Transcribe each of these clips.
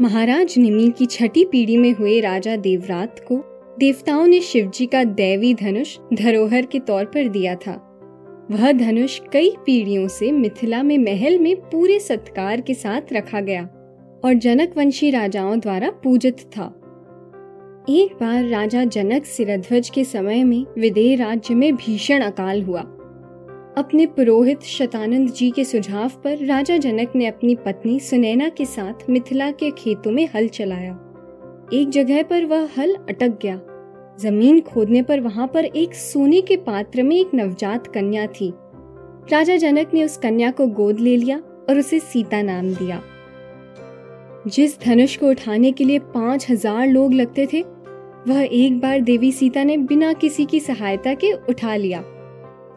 महाराज निमी की छठी पीढ़ी में हुए राजा देवरात को देवताओं ने शिवजी का दैवी धनुष धरोहर के तौर पर दिया था। वह धनुष कई पीढ़ियों से मिथिला में महल में पूरे सत्कार के साथ रखा गया और जनक वंशी राजाओं द्वारा पूजित था। एक बार राजा जनक सिरध्वज के समय में विदेह राज्य में भीषण अकाल हुआ। अपने पुरोहित शतानंद जी के सुझाव पर राजा जनक ने अपनी पत्नी सुनैना के साथ मिथिला के खेतों में हल चलाया। एक जगह पर वह हल अटक गया। ज़मीन खोदने पर वहाँ पर एक सोने के पात्र में एक नवजात कन्या थी। राजा जनक ने उस कन्या को गोद ले लिया और उसे सीता नाम दिया। जिस धनुष को उठाने के लिए पाँच हज़ार लोग लगते थे, वह एक बार देवी सीता ने बिना किसी की सहायता के उठा लिया।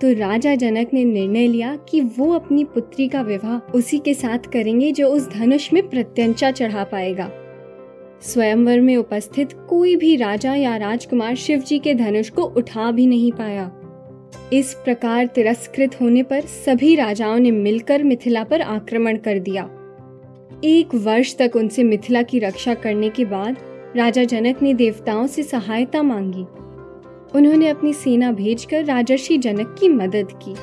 तो राजा जनक ने निर्णय लिया कि वो अपनी पुत्री का विवाह उसी के साथ करेंगे जो उस धनुष में प्रत्यंचा चढ़ा पाएगा। स्वयंवर में उपस्थित कोई भी राजा या राजकुमार शिव जी के धनुष को उठा भी नहीं पाया। इस प्रकार तिरस्कृत होने पर सभी राजाओं ने मिलकर मिथिला पर आक्रमण कर दिया। एक वर्ष तक उनसे मिथिला की रक्षा करने के बाद राजा जनक ने देवताओं से सहायता मांगी। उन्होंने अपनी सेना भेजकर राजर्षि जनक की मदद की।